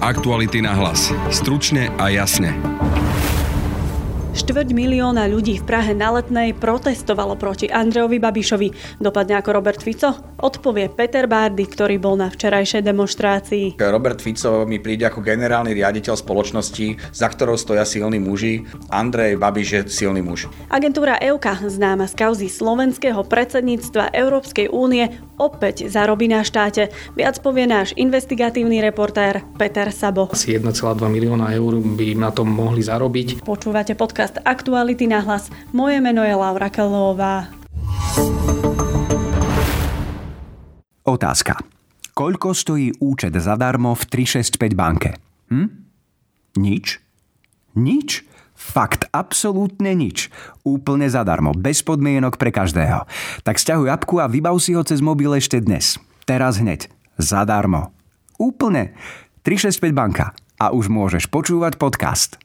Aktuality na hlas. Stručne a jasne. Štvrť milióna ľudí v Prahe na letnej protestovalo proti Andrejovi Babišovi. Dopadne ako Robert Fico? Odpovie Peter Bárdy, ktorý bol na včerajšej demonstrácii. Robert Fico mi príde ako generálny riaditeľ spoločnosti, za ktorou stoja silní muži. Andrej Babiš je silný muž. Agentúra EUKA, známa z kauzy slovenského predsedníctva Európskej únie, opäť zarobí na štáte. Viac povie náš investigatívny reportér Peter Sabo. Asi 1,2 milióna eur by na tom mohli zarobiť. Počúvate podcast Aktuality na hlas. Moje meno je Laura Kelová. Otázka. Koľko stojí účet zadarmo v 365 banke? Hm? Nič? Nič? Fakt, absolútne nič. Úplne zadarmo, bez podmienok pre každého. Tak stiahuj apku a vybav si ho cez mobil ešte dnes. Teraz hneď. Zadarmo. Úplne. 365 banka. A už môžeš počúvať podcast.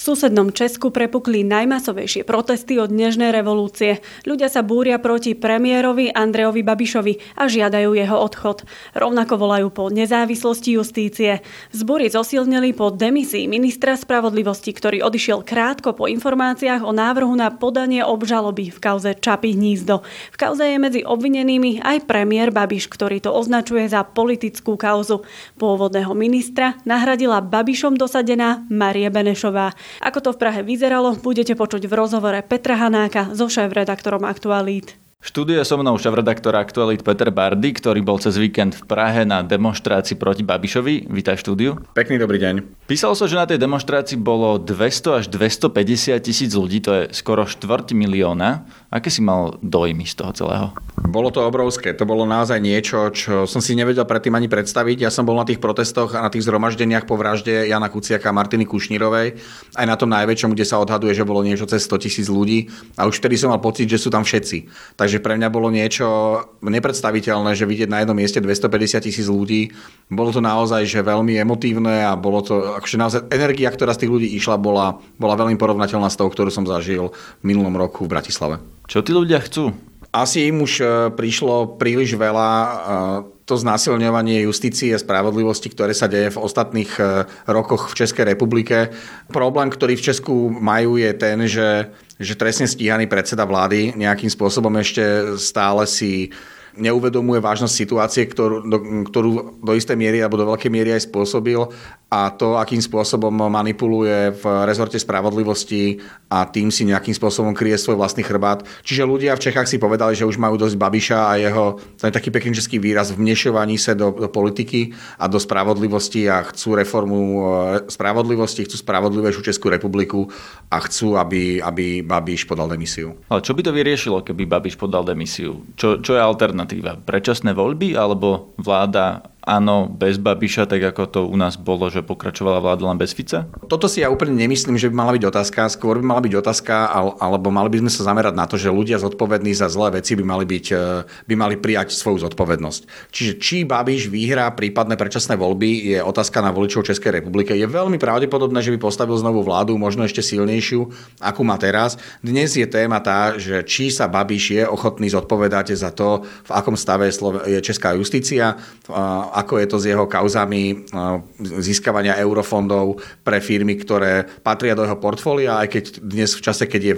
V susednom Česku prepukli najmasovejšie protesty od dnešnej revolúcie. Ľudia sa búria proti premiérovi Andrejovi Babišovi a žiadajú jeho odchod. Rovnako volajú po nezávislosti justície. Zbory zosilnili po demisii ministra spravodlivosti, ktorý odišiel krátko po informáciách o návrhu na podanie obžaloby v kauze Čapy hnízdo. V kauze je medzi obvinenými aj premiér Babiš, ktorý to označuje za politickú kauzu. Pôvodného ministra nahradila Babišom dosadená Marie Benešová. Ako to v Prahe vyzeralo, budete počuť v rozhovore Petra Hanáka so šéf-redaktorom Aktualít. Štúdio so mnou šéf-redaktor Aktualit Peter Bardy, ktorý bol cez víkend v Prahe na demonstrácii proti Babišovi. Vítaj štúdiu. Pekný dobrý deň. Písalo sa, že na tej demonstrácii bolo 200 až 250 tisíc ľudí, to je skoro štvrť milióna. Aké si mal dojmy z toho celého? Bolo to obrovské. To bolo naozaj niečo, čo som si nevedel predtým ani predstaviť. Ja som bol na tých protestoch a na tých zhromaždeniach po vražde Jana Kuciaka a Martiny Kušnírovej. Aj na tom najväčšom, kde sa odhaduje, že bolo niečo cez 100 tisíc ľudí. A už vtedy som mal pocit, že sú tam všetci. Takže pre mňa bolo niečo nepredstaviteľné, že vidieť na jednom mieste 250 tisíc ľudí. Bolo to naozaj že veľmi emotívne a bolo to, akože naozaj energia, ktorá z tých ľudí išla, bola, bola veľmi porovnateľná s tou, ktorú som zažil v minulom roku v Bratislave. Čo tí ľudia chcú? Asi im už e, prišlo príliš veľa e, to znásilňovanie justície a spravodlivosti, ktoré sa deje v ostatných e, rokoch v Českej republike. Problém, ktorý v Česku majú, je ten, že že trestne stíhaný predseda vlády nejakým spôsobom ešte stále si neuvedomuje vážnosť situácie, ktorú do, ktorú do istej miery alebo do veľkej miery aj spôsobil a to, akým spôsobom manipuluje v rezorte spravodlivosti a tým si nejakým spôsobom kryje svoj vlastný chrbát. Čiže ľudia v Čechách si povedali, že už majú dosť Babiša a jeho, to je taký pekný český výraz, vnešovaní sa do, do politiky a do spravodlivosti a chcú reformu e, spravodlivosti, chcú spravodlivejšiu Českú republiku a chcú, aby, aby Babiš podal demisiu. Ale čo by to vyriešilo, keby Babiš podal demisiu? Čo, čo je alternatíva? Prečasné voľby alebo vláda áno, bez Babiša, tak ako to u nás bolo, že pokračovala vláda len bez Fica? Toto si ja úplne nemyslím, že by mala byť otázka. Skôr by mala byť otázka, alebo mali by sme sa zamerať na to, že ľudia zodpovední za zlé veci by mali, byť, e, by mali prijať svoju zodpovednosť. Čiže či Babiš vyhrá prípadné predčasné voľby, je otázka na voličov Českej republike. Je veľmi pravdepodobné, že by postavil znovu vládu, možno ešte silnejšiu, akú má teraz. Dnes je téma tá, že či sa Babiš je ochotný zodpovedať za to, v akom stave je česká justícia, ako je to s jeho kauzami získavania eurofondov pre firmy, ktoré patria do jeho portfólia, aj keď dnes v čase, keď je,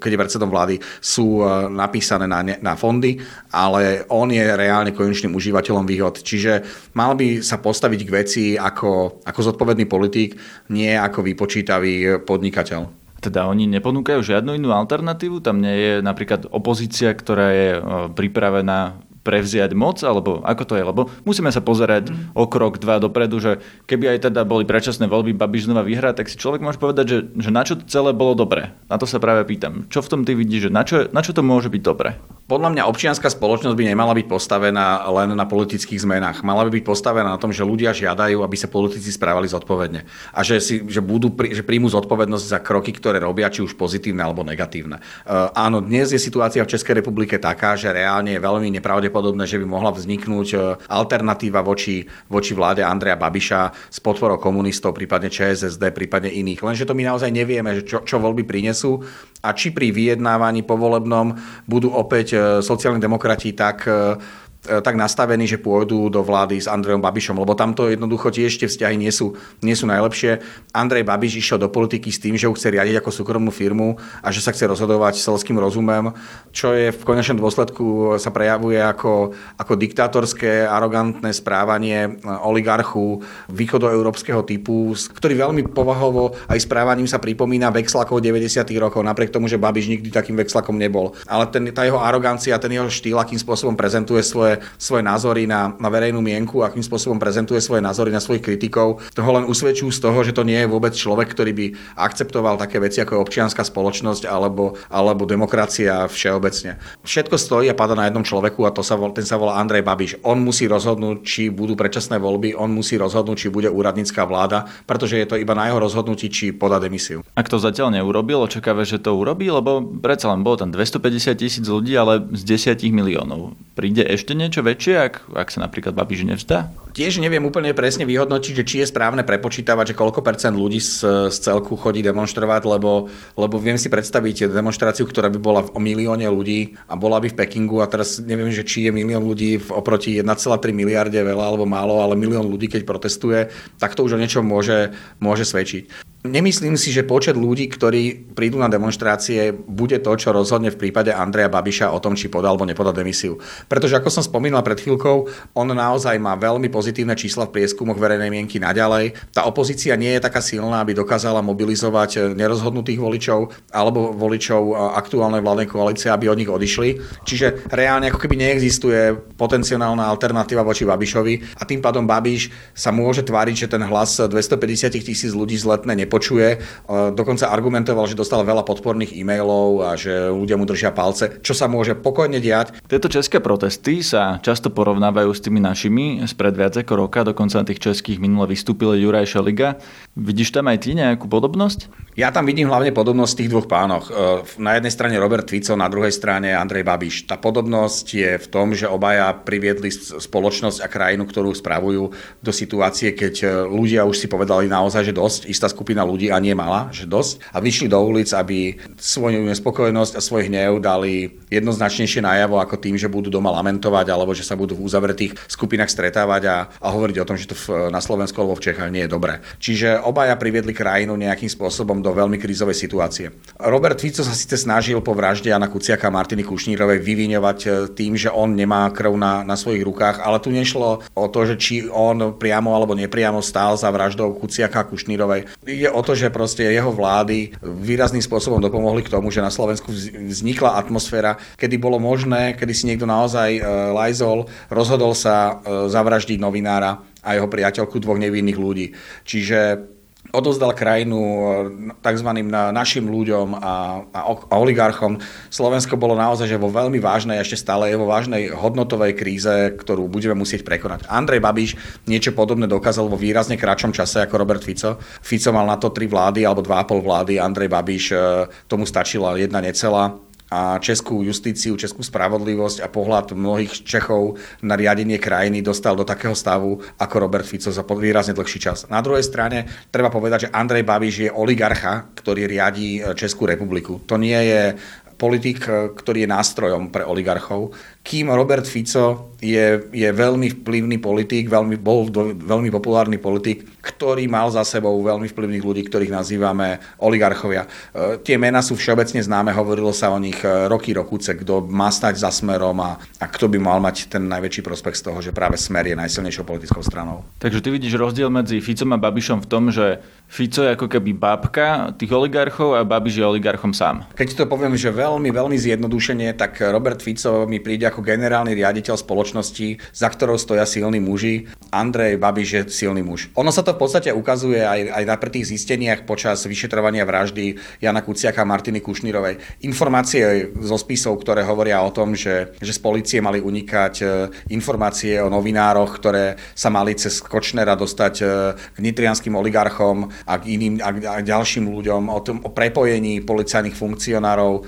keď je predsedom vlády, sú e, napísané na, na fondy, ale on je reálne konečným užívateľom výhod. Čiže mal by sa postaviť k veci ako, ako zodpovedný politik, nie ako vypočítavý podnikateľ teda oni neponúkajú žiadnu inú alternatívu? Tam nie je napríklad opozícia, ktorá je e, pripravená prevziať moc, alebo ako to je? Lebo musíme sa pozerať mm. o krok, dva dopredu, že keby aj teda boli predčasné voľby, Babiš znova vyhrá, tak si človek môže povedať, že, že na čo celé bolo dobré. Na to sa práve pýtam. Čo v tom ty vidíš, že na čo, na čo to môže byť dobré? Podľa mňa občianská spoločnosť by nemala byť postavená len na politických zmenách. Mala by byť postavená na tom, že ľudia žiadajú, aby sa politici správali zodpovedne. A že, si, že, budú, že príjmu zodpovednosť za kroky, ktoré robia, či už pozitívne alebo negatívne. Uh, áno, dnes je situácia v Českej republike taká, že reálne je veľmi nepravdepodobné, že by mohla vzniknúť e, alternatíva voči, voči vláde Andreja Babiša s podporou komunistov, prípadne ČSSD, prípadne iných. Lenže to my naozaj nevieme, čo, čo voľby prinesú a či pri vyjednávaní povolebnom budú opäť e, sociálni demokrati tak e, tak nastavení, že pôjdu do vlády s Andrejom Babišom, lebo tamto jednoducho tiež tie vzťahy nie sú, nie sú najlepšie. Andrej Babiš išiel do politiky s tým, že ho chce riadiť ako súkromnú firmu a že sa chce rozhodovať selským rozumem, čo je v konečnom dôsledku sa prejavuje ako, ako diktátorské, arogantné správanie e, oligarchu východoeurópskeho typu, ktorý veľmi povahovo aj správaním sa pripomína vexlakov 90. rokov, napriek tomu, že Babiš nikdy takým vexlakom nebol. Ale ten, tá jeho arogancia, ten jeho štýl, akým spôsobom prezentuje svoje, svoje názory na, na verejnú mienku, akým spôsobom prezentuje svoje názory na svojich kritikov, toho len usvedčujú z toho, že to nie je vôbec človek, ktorý by akceptoval také veci ako je občianská spoločnosť alebo, alebo demokracia všeobecne. Všetko stojí a pada na jednom človeku a to sa, ten sa volá Andrej Babiš. On musí rozhodnúť, či budú predčasné voľby, on musí rozhodnúť, či bude úradnícká vláda, pretože je to iba na jeho rozhodnutí, či podá demisiu. Ak to zatiaľ neurobil, očakáva, že to urobí, lebo predsa len bolo tam 250 tisíc ľudí, ale z 10 miliónov. Príde ešte niečo väčšie, ak, ak sa napríklad Babiš nevzdá? Tiež neviem úplne presne vyhodnotiť, že či je správne prepočítavať, že koľko percent ľudí z, z celku chodí demonstrovať, lebo, lebo viem si predstaviť demonstráciu, ktorá by bola o milióne ľudí a bola by v Pekingu a teraz neviem, že či je milión ľudí oproti 1,3 miliarde veľa alebo málo, ale milión ľudí, keď protestuje, tak to už o niečom môže, môže svedčiť. Nemyslím si, že počet ľudí, ktorí prídu na demonstrácie, bude to, čo rozhodne v prípade Andreja Babiša o tom, či podal alebo nepodal demisiu. Pretože ako som spomínal pred chvíľkou, on naozaj má veľmi pozitívne čísla v prieskumoch verejnej mienky naďalej. Tá opozícia nie je taká silná, aby dokázala mobilizovať nerozhodnutých voličov alebo voličov aktuálnej vládnej koalície, aby od nich odišli. Čiže reálne ako keby neexistuje potenciálna alternatíva voči Babišovi a tým pádom Babiš sa môže tváriť, že ten hlas 250 tisíc ľudí z letné nepo počuje. Dokonca argumentoval, že dostal veľa podporných e-mailov a že ľudia mu držia palce, čo sa môže pokojne diať. Tieto české protesty sa často porovnávajú s tými našimi spred viac ako roka, dokonca na tých českých minule vystúpil Juraj Šeliga. Vidíš tam aj ty nejakú podobnosť? Ja tam vidím hlavne podobnosť tých dvoch pánoch. E, na jednej strane Robert Fico, na druhej strane Andrej Babiš. Tá podobnosť je v tom, že obaja priviedli spoločnosť a krajinu, ktorú spravujú do situácie, keď e, ľudia už si povedali naozaj, že dosť, istá skupina ľudí a nie mala, že dosť. A vyšli do ulic, aby svoju nespokojnosť a svoj hnev dali jednoznačnejšie najavo ako tým, že budú doma lamentovať alebo že sa budú v uzavretých skupinách stretávať a, a hovoriť o tom, že to v, na Slovensku alebo v Čechách nie je dobré. Čiže obaja priviedli krajinu nejakým spôsobom do veľmi krízovej situácie. Robert Fico sa síce snažil po vražde Jana Kuciaka a Martiny Kušnírovej vyviňovať e, tým, že on nemá krv na, na svojich rukách, ale tu nešlo o to, že či on priamo alebo nepriamo stál za vraždou Kuciaka a Kušnírovej. Ide o to, že proste jeho vlády výrazným spôsobom dopomohli k tomu, že na Slovensku vznikla atmosféra, kedy bolo možné, kedy si niekto naozaj e, lajzol, rozhodol sa e, zavraždiť novinára a jeho priateľku dvoch nevinných ľudí. Čiže odozdal krajinu e, tzv. našim ľuďom a, a, oligarchom. Slovensko bolo naozaj že vo veľmi vážnej, ešte stále je vo vážnej hodnotovej kríze, ktorú budeme musieť prekonať. Andrej Babiš niečo podobné dokázal vo výrazne kratšom čase ako Robert Fico. Fico mal na to tri vlády alebo dva pol vlády, Andrej Babiš e, tomu stačila jedna necelá a českú justíciu, českú spravodlivosť a pohľad mnohých Čechov na riadenie krajiny dostal do takého stavu ako Robert Fico za výrazne dlhší čas. Na druhej strane treba povedať, že Andrej Babiš je oligarcha, ktorý riadí e, Českú republiku. To nie je politik, e, ktorý je nástrojom pre oligarchov kým Robert Fico je, je veľmi vplyvný politik, veľmi, bol do, veľmi populárny politik, ktorý mal za sebou veľmi vplyvných ľudí, ktorých nazývame oligarchovia. E, tie mená sú všeobecne známe, hovorilo sa o nich e, roky, rokuce, kto má stať za smerom a, a kto by mal mať ten najväčší prospekt z toho, že práve smer je najsilnejšou politickou stranou. Takže ty vidíš rozdiel medzi Ficom a Babišom v tom, že Fico je ako keby babka tých oligarchov a Babiš je oligarchom sám. Keď to poviem, že veľmi, veľmi zjednodušenie, tak Robert Fico mi príde ako generálny riaditeľ spoločnosti, za ktorou stoja silní muži. Andrej Babiš je silný muž. Ono sa to v podstate ukazuje aj, aj na tých zisteniach počas vyšetrovania vraždy Jana Kuciaka a Martiny Kušnírovej. Informácie zo spisov, ktoré hovoria o tom, že, že z policie mali unikať e, informácie o novinároch, ktoré sa mali cez Kočnera dostať e, k nitrianským oligarchom a k iným a k ďalším ľuďom, o, tom, o prepojení policajných funkcionárov e,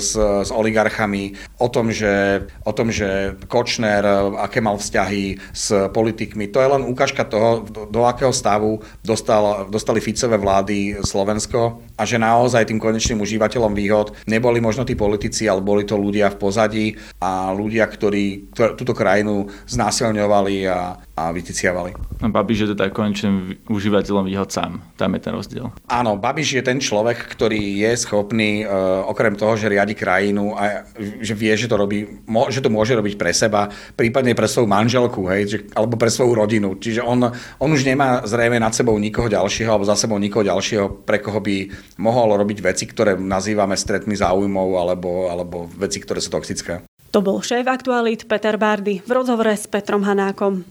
s, s oligarchami, o tom, že o tom, že Kočner, aké mal vzťahy s politikmi. To je len ukážka toho, do, do akého stavu dostal, dostali Ficové vlády Slovensko a že naozaj tým konečným užívateľom výhod neboli možno tí politici, ale boli to ľudia v pozadí a ľudia, ktorí túto krajinu znásilňovali a, a vyticiavali. A Babiš je teda konečným užívateľom výhod sám. Tam je ten rozdiel. Áno, Babiš je ten človek, ktorý je schopný, uh, okrem toho, že riadi krajinu a že vie, že to, robí, že to môže robiť pre seba, prípadne pre svoju manželku, hej, že, alebo pre svoju rodinu. Čiže on, on už nemá zrejme nad sebou nikoho ďalšieho alebo za sebou nikoho ďalšieho, pre koho by mohol robiť veci, ktoré nazývame stretmi záujmov alebo, alebo veci, ktoré sú toxické. To bol šéf aktualít Peter Bardy v rozhovore s Petrom Hanákom.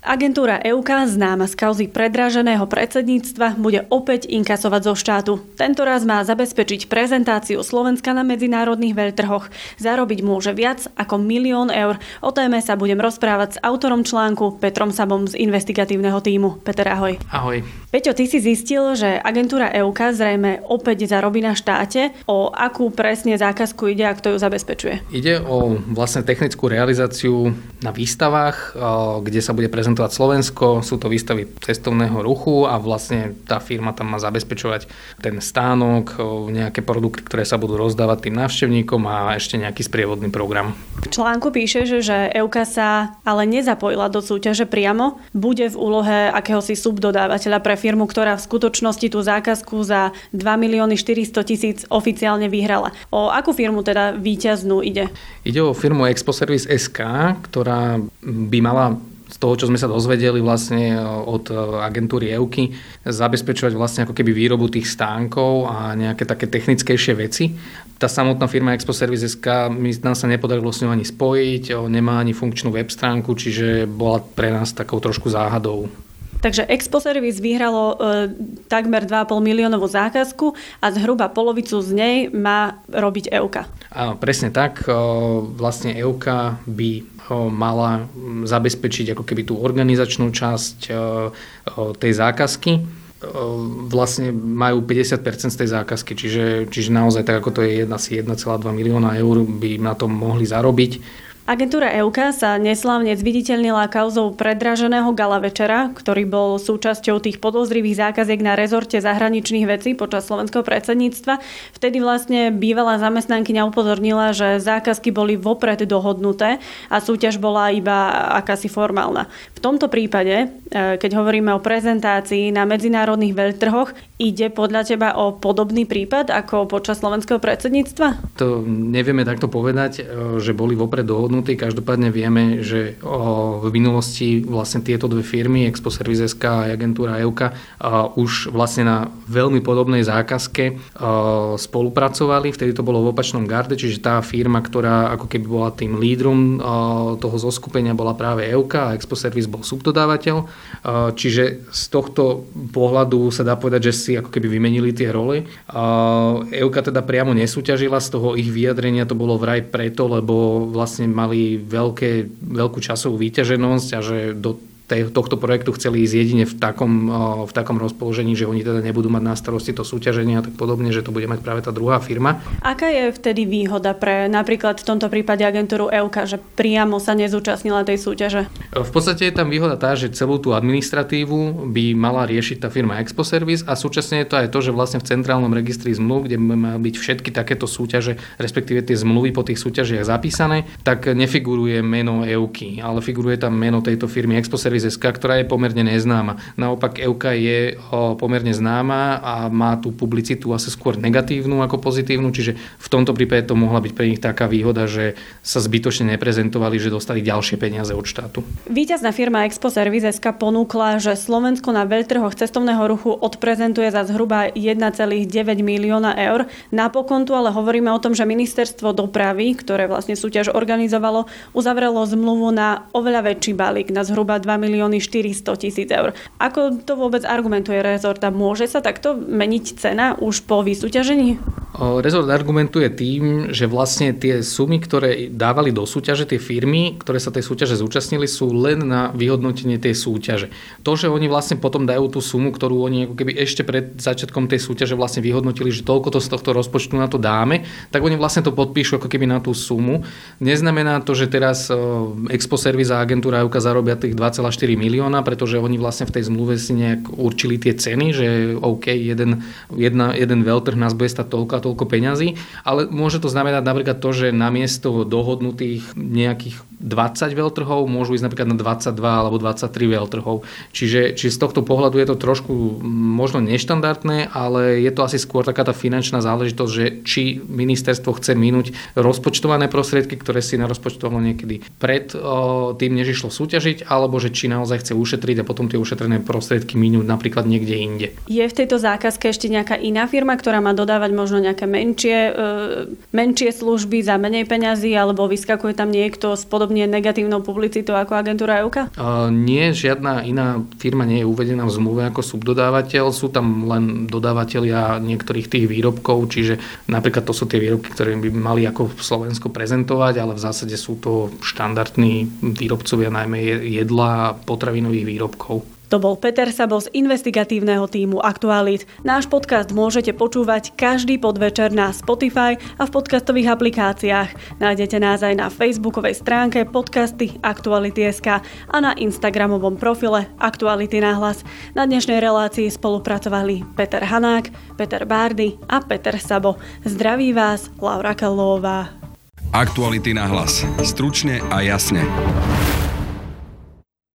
Agentúra EUK, známa z kauzy predráženého predsedníctva, bude opäť inkasovať zo štátu. Tento raz má zabezpečiť prezentáciu Slovenska na medzinárodných veľtrhoch. Zarobiť môže viac ako milión eur. O téme sa budem rozprávať s autorom článku Petrom Sabom z investigatívneho týmu. Peter, ahoj. Ahoj. Peťo, ty si zistil, že agentúra EUK zrejme opäť zarobí na štáte. O akú presne zákazku ide a kto ju zabezpečuje? Ide o vlastne technickú realizáciu na výstavách, kde sa bude prezentovať reprezentovať Slovensko, sú to výstavy cestovného ruchu a vlastne tá firma tam má zabezpečovať ten stánok, nejaké produkty, ktoré sa budú rozdávať tým návštevníkom a ešte nejaký sprievodný program. V článku píše, že EUKA sa ale nezapojila do súťaže priamo, bude v úlohe akéhosi subdodávateľa pre firmu, ktorá v skutočnosti tú zákazku za 2 milióny 400 tisíc oficiálne vyhrala. O akú firmu teda víťaznú ide? Ide o firmu Expo Service SK, ktorá by mala z toho, čo sme sa dozvedeli vlastne e, od e, agentúry EUKY, zabezpečovať vlastne ako keby výrobu tých stánkov a nejaké také technickejšie veci. Tá samotná firma Expo Service SK, nám sa nepodarilo s ňou ani spojiť, nemá ani funkčnú web stránku, čiže bola pre nás takou trošku záhadou. Takže Expo Service vyhralo e, takmer 2,5 miliónovú zákazku a zhruba polovicu z nej má robiť EUKA. Áno, presne tak. E, vlastne EUKA by e, mala zabezpečiť ako keby tú organizačnú časť e, tej zákazky vlastne majú 50% z tej zákazky, čiže, čiže naozaj tak ako to je asi 1,2 milióna eur by na tom mohli zarobiť. Agentúra EUK sa neslávne zviditeľnila kauzou predraženého gala večera, ktorý bol súčasťou tých podozrivých zákaziek na rezorte zahraničných vecí počas slovenského predsedníctva. Vtedy vlastne bývalá zamestnankyňa upozornila, že zákazky boli vopred dohodnuté a súťaž bola iba akási formálna. V tomto prípade, e, keď hovoríme o prezentácii na medzinárodných veľtrhoch, ide podľa teba o podobný prípad ako počas slovenského predsedníctva? To nevieme takto povedať, e, že boli vopred dohodnutý. Každopádne vieme, že v minulosti vlastne tieto dve firmy, Expo Service SK a agentúra EUKA, už vlastne na veľmi podobnej zákazke spolupracovali. Vtedy to bolo v opačnom garde, čiže tá firma, ktorá ako keby bola tým lídrom toho zoskupenia, bola práve EUKA a Expo Service bol subdodávateľ. Čiže z tohto pohľadu sa dá povedať, že si ako keby vymenili tie role. EUKA teda priamo nesúťažila, z toho ich vyjadrenia to bolo vraj preto, lebo vlastne mali veľké, veľkú časovú výťaženosť a že do tohto projektu chceli ísť jedine v takom, v takom rozpoložení, že oni teda nebudú mať na starosti to súťaženie a tak podobne, že to bude mať práve tá druhá firma. Aká je vtedy výhoda pre napríklad v tomto prípade agentúru EUK, že priamo sa nezúčastnila tej súťaže? V podstate je tam výhoda tá, že celú tú administratívu by mala riešiť tá firma Expo Service a súčasne je to aj to, že vlastne v centrálnom registri zmluv, kde má byť všetky takéto súťaže, respektíve tie zmluvy po tých súťažiach zapísané, tak nefiguruje meno EUK, ale figuruje tam meno tejto firmy Expo Service SK, ktorá je pomerne neznáma. Naopak EUK je pomerne známa a má tú publicitu asi skôr negatívnu ako pozitívnu, čiže v tomto prípade to mohla byť pre nich taká výhoda, že sa zbytočne neprezentovali, že dostali ďalšie peniaze od štátu. Výťazná firma Expo Service SK ponúkla, že Slovensko na veľtrhoch cestovného ruchu odprezentuje za zhruba 1,9 milióna eur. Napokon tu ale hovoríme o tom, že ministerstvo dopravy, ktoré vlastne súťaž organizovalo, uzavrelo zmluvu na oveľa väčší balík, na zhruba 2 milióny milióny 400 tisíc eur. Ako to vôbec argumentuje rezort a môže sa takto meniť cena už po vysúťažení? Rezort argumentuje tým, že vlastne tie sumy, ktoré dávali do súťaže tie firmy, ktoré sa tej súťaže zúčastnili, sú len na vyhodnotenie tej súťaže. To, že oni vlastne potom dajú tú sumu, ktorú oni ako keby ešte pred začiatkom tej súťaže vlastne vyhodnotili, že toľko to z tohto rozpočtu na to dáme, tak oni vlastne to podpíšu ako keby na tú sumu. Neznamená to, že teraz Expo Service a agentúra EUKA zarobia tých 2,4 milióna, pretože oni vlastne v tej zmluve si nejak určili tie ceny, že OK, jeden, jedna, jeden veľtrh nás bude stať toľko toľko peňazí, ale môže to znamenať napríklad to, že namiesto dohodnutých nejakých 20 veľtrhov môžu ísť napríklad na 22 alebo 23 veľtrhov. Čiže, či z tohto pohľadu je to trošku možno neštandardné, ale je to asi skôr taká tá finančná záležitosť, že či ministerstvo chce minúť rozpočtované prostriedky, ktoré si narozpočtovalo niekedy pred o, tým, než išlo súťažiť, alebo že či naozaj chce ušetriť a potom tie ušetrené prostriedky minúť napríklad niekde inde. Je v tejto zákazke ešte nejaká iná firma, ktorá má dodávať možno nejaké menšie, e, menšie služby za menej peňazí, alebo vyskakuje tam niekto s podobne negatívnou publicitou ako agentúra EUKA? Uh, nie, žiadna iná firma nie je uvedená v zmluve ako subdodávateľ. Sú tam len dodávateľia niektorých tých výrobkov, čiže napríklad to sú tie výrobky, ktoré by mali ako v Slovensku prezentovať, ale v zásade sú to štandardní výrobcovia najmä jedla a potravinových výrobkov. To bol Peter Sabo z investigatívneho týmu Aktualit. Náš podcast môžete počúvať každý podvečer na Spotify a v podcastových aplikáciách. Nájdete nás aj na facebookovej stránke podcasty Aktuality.sk a na instagramovom profile Aktuality na hlas. Na dnešnej relácii spolupracovali Peter Hanák, Peter Bárdy a Peter Sabo. Zdraví vás Laura Kallová. Aktuality na hlas. Stručne a jasne.